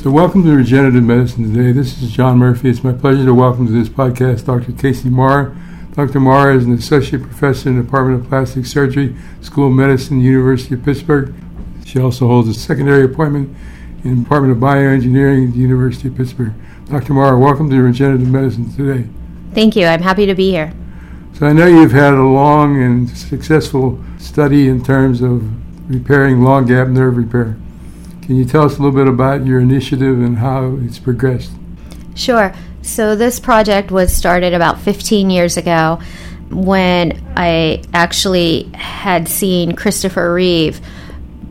So, welcome to Regenerative Medicine today. This is John Murphy. It's my pleasure to welcome to this podcast Dr. Kacey Marra. Dr. Marra is an associate professor in the Department of Plastic Surgery, School of Medicine, University of Pittsburgh. She also holds a secondary appointment in the Department of Bioengineering at the University of Pittsburgh. Dr. Marra, welcome to Regenerative Medicine today. Thank you. I'm happy to be here. So, I know you've had a long and successful study in terms of repairing long gap nerve repair. Can you tell us a little bit about your initiative and how it's progressed? Sure. So, this project was started about 15 years ago when I actually had seen Christopher Reeve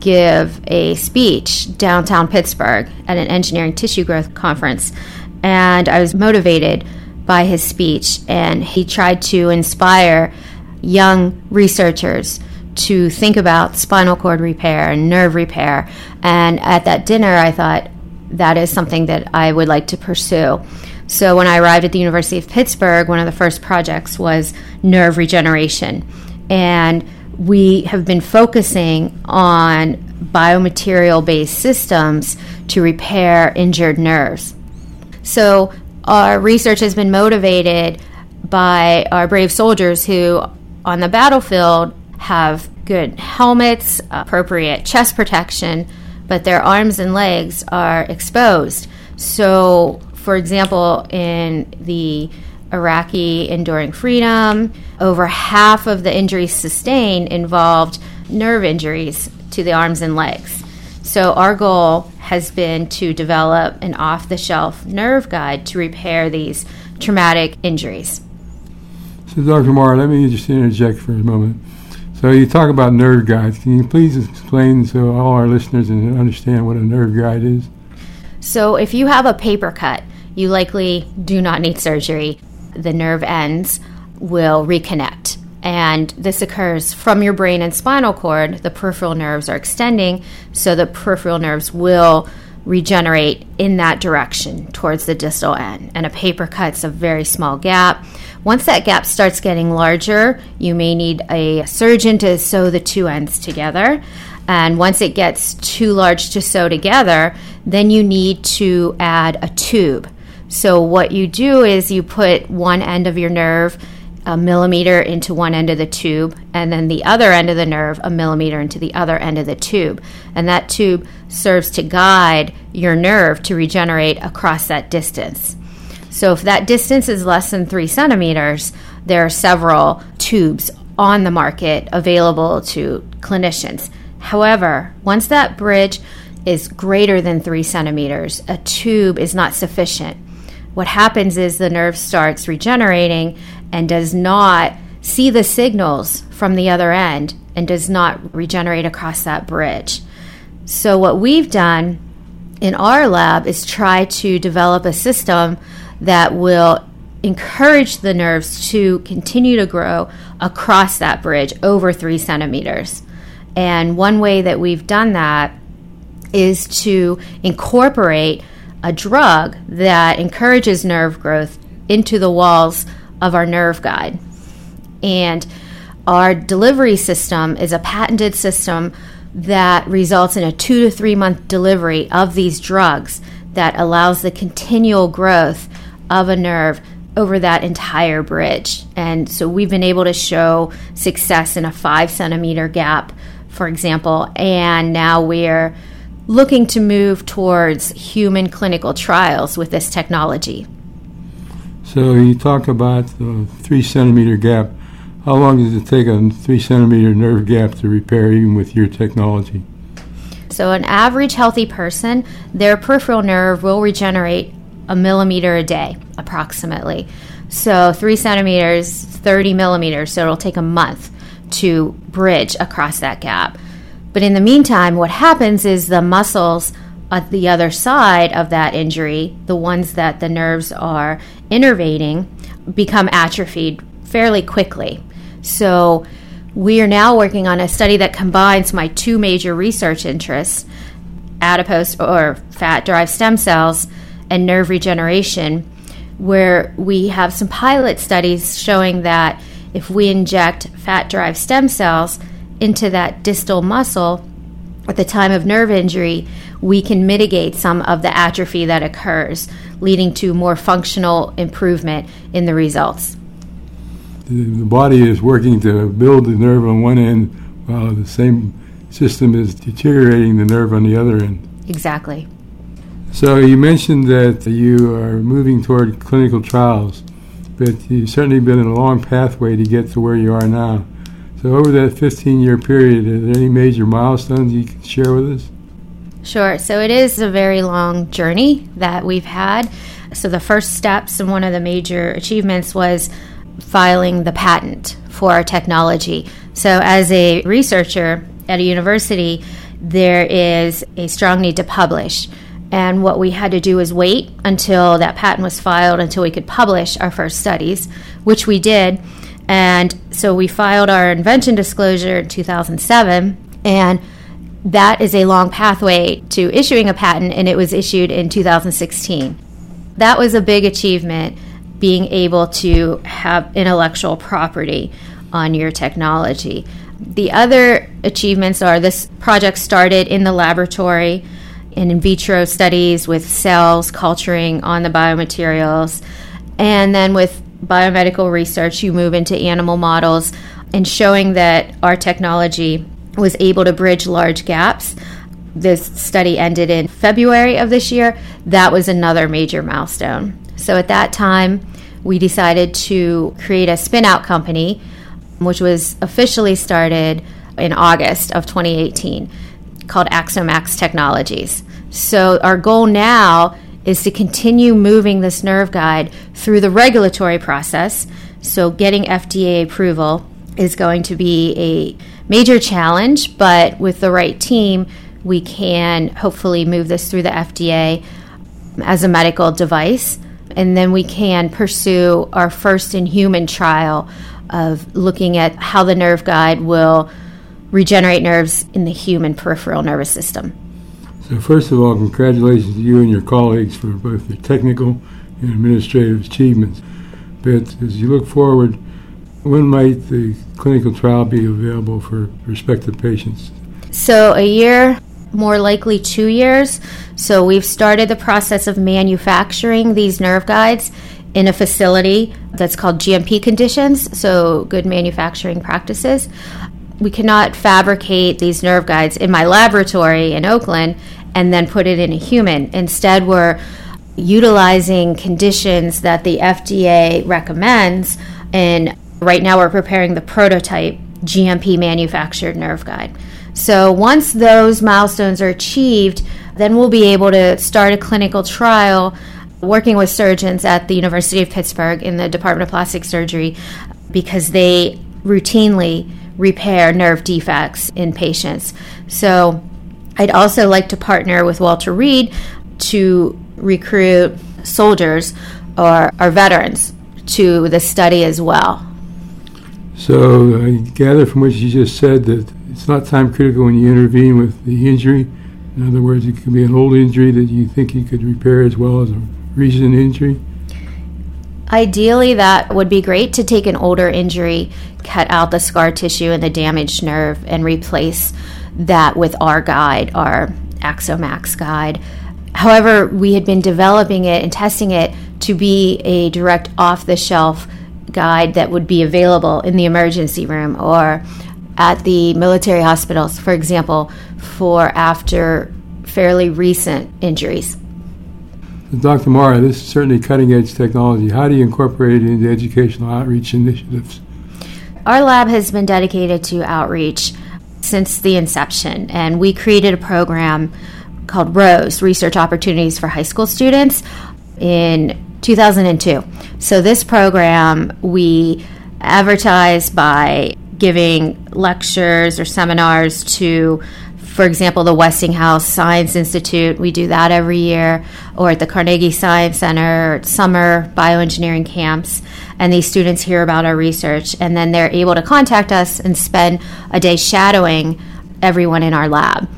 give a speech downtown Pittsburgh at an engineering tissue growth conference. And I was motivated by his speech, and he tried to inspire young researchers to think about spinal cord repair and nerve repair. And at that dinner, I thought that is something that I would like to pursue. So when I arrived at the University of Pittsburgh, one of the first projects was nerve regeneration. And we have been focusing on biomaterial based systems to repair injured nerves. So our research has been motivated by our brave soldiers who, on the battlefield, have good helmets, appropriate chest protection, but their arms and legs are exposed. So, for example, in the Iraqi Enduring Freedom, over half of the injuries sustained involved nerve injuries to the arms and legs. So, our goal has been to develop an off the shelf nerve guide to repair these traumatic injuries. So, Dr. Marra, let me just interject for a moment. So you talk about nerve guides. Can you please explain so all our listeners and understand what a nerve guide is? So if you have a paper cut, you likely do not need surgery. The nerve ends will reconnect. And this occurs from your brain and spinal cord. The peripheral nerves are extending, so the peripheral nerves will regenerate in that direction towards the distal end. And a paper cut's a very small gap. Once that gap starts getting larger, you may need a surgeon to sew the two ends together. And once it gets too large to sew together, then you need to add a tube. So, what you do is you put one end of your nerve a millimeter into one end of the tube, and then the other end of the nerve a millimeter into the other end of the tube. And that tube serves to guide your nerve to regenerate across that distance. So if that distance is less than three centimeters, there are several tubes on the market available to clinicians. However, once that bridge is greater than three centimeters, a tube is not sufficient. What happens is the nerve starts regenerating and does not see the signals from the other end and does not regenerate across that bridge. So, what we've done in our lab is try to develop a system that will encourage the nerves to continue to grow across that bridge over three centimeters. And one way that we've done that is to incorporate a drug that encourages nerve growth into the walls of our nerve guide. And our delivery system is a patented system that results in a two to three month delivery of these drugs that allows the continual growth of a nerve over that entire bridge. And so we've been able to show success in a five centimeter gap, for example, and now we're looking to move towards human clinical trials with this technology. So you talk about the three centimeter gap. How long does it take a three centimeter nerve gap to repair, even with your technology? So, an average healthy person, their peripheral nerve will regenerate a millimeter a day, approximately. So, three centimeters, 30 millimeters. So, it'll take a month to bridge across that gap. But in the meantime, what happens is the muscles at the other side of that injury, the ones that the nerves are innervating, become atrophied fairly quickly. So, we are now working on a study that combines my two major research interests adipose or fat derived stem cells and nerve regeneration, where we have some pilot studies showing that if we inject fat derived stem cells into that distal muscle at the time of nerve injury, we can mitigate some of the atrophy that occurs, leading to more functional improvement in the results. The, body is working to build the nerve on one end while the same system is deteriorating the nerve on the other end. Exactly. So you mentioned that you are moving toward clinical trials, but you've certainly been in a long pathway to get to where you are now. So over that 15-year period, are there any major milestones you can share with us? Sure. So it is a very long journey that we've had. So the first steps and one of the major achievements was filing the patent for our technology. So as a researcher at a university, there is a strong need to publish. And what we had to do was wait until that patent was filed until we could publish our first studies, which we did. And so we filed our invention disclosure in 2007. And that is a long pathway to issuing a patent, and it was issued in 2016. That was a big achievement, being able to have intellectual property on your technology. The other achievements are this project started in the laboratory in in vitro studies with cells culturing on the biomaterials. And then with biomedical research, you move into animal models and showing that our technology was able to bridge large gaps. This study ended in February of this year. That was another major milestone. So at that time, we decided to create a spin out company, which was officially started in August of 2018, called Axomax Technologies. So our goal now is to continue moving this nerve guide through the regulatory process. So getting FDA approval is going to be a major challenge, but with the right team, we can hopefully move this through the FDA as a medical device. And then we can pursue our first in human trial of looking at how the nerve guide will regenerate nerves in the human peripheral nervous system. So, first of all, congratulations to you and your colleagues for both the technical and administrative achievements. But as you look forward, when might the clinical trial be available for prospective patients? So, a year, more likely two years. So, we've started the process of manufacturing these nerve guides in a facility that's called GMP conditions, so good manufacturing practices. We cannot fabricate these nerve guides in my laboratory in Oakland and then put it in a human. Instead, we're utilizing conditions that the FDA recommends and Right now, we're preparing the prototype GMP manufactured nerve guide. So, once those milestones are achieved, then we'll be able to start a clinical trial working with surgeons at the University of Pittsburgh in the Department of Plastic Surgery because they routinely repair nerve defects in patients. So, I'd also like to partner with Walter Reed to recruit soldiers or, or veterans to the study as well. So I gather from what you just said that it's not time critical when you intervene with the injury. In other words, it could be an old injury that you think you could repair as well as a recent injury. Ideally, that would be great to take an older injury, cut out the scar tissue and the damaged nerve, and replace that with our guide, our Axomax guide. However, we had been developing it and testing it to be a direct off the shelf guide that would be available in the emergency room or at the military hospitals, for example, for after fairly recent injuries. Dr. Marra, this is certainly cutting edge technology. How do you incorporate it into educational outreach initiatives? Our lab has been dedicated to outreach since the inception, and we created a program called ROSE Research Opportunities for High School Students in 2002. So this program we advertise by giving lectures or seminars to for example, the Westinghouse Science Institute, we do that every year, or at the Carnegie Science Center, summer bioengineering camps, and these students hear about our research, and then they're able to contact us and spend a day shadowing everyone in our lab.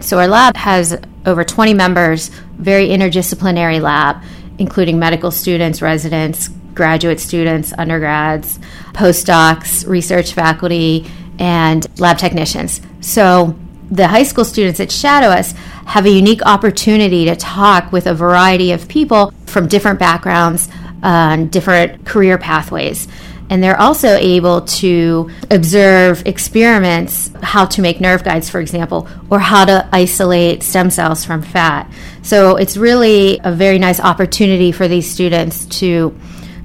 So, our lab has over 20 members, very interdisciplinary lab, including medical students, residents, graduate students, undergrads, postdocs, research faculty, and lab technicians. So the high school students that shadow us have a unique opportunity to talk with a variety of people from different backgrounds, uh, different career pathways. And they're also able to observe experiments, how to make nerve guides, for example, or how to isolate stem cells from fat. So it's really a very nice opportunity for these students to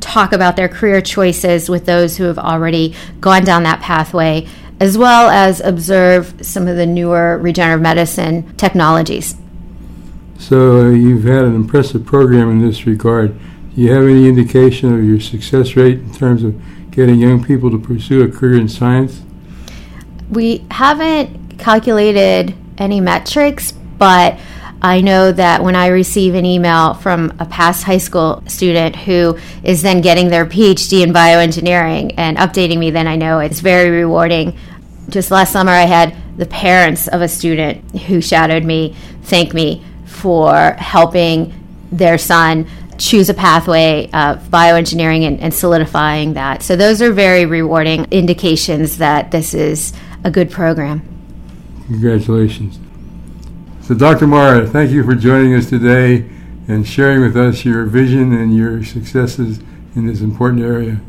talk about their career choices with those who have already gone down that pathway, as well as observe some of the newer regenerative medicine technologies. So, you've had an impressive program in this regard. Do you have any indication of your success rate in terms of getting young people to pursue a career in science? We haven't calculated any metrics, but I know that when I receive an email from a past high school student who is then getting their PhD in bioengineering and updating me, then I know it's very rewarding. Just last summer, I had the parents of a student who shadowed me thank me for helping their son choose a pathway of bioengineering and, and solidifying that. So, those are very rewarding indications that this is a good program. Congratulations. So, Dr. Marra, thank you for joining us today and sharing with us your vision and your successes in this important area.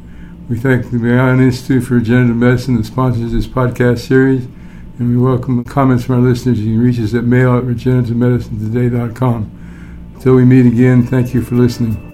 We thank the McGowan Institute for Regenerative Medicine that sponsors this podcast series, and we welcome comments from our listeners. You can reach us at mail at regenerativemedicinetoday.com. Until we meet again, thank you for listening.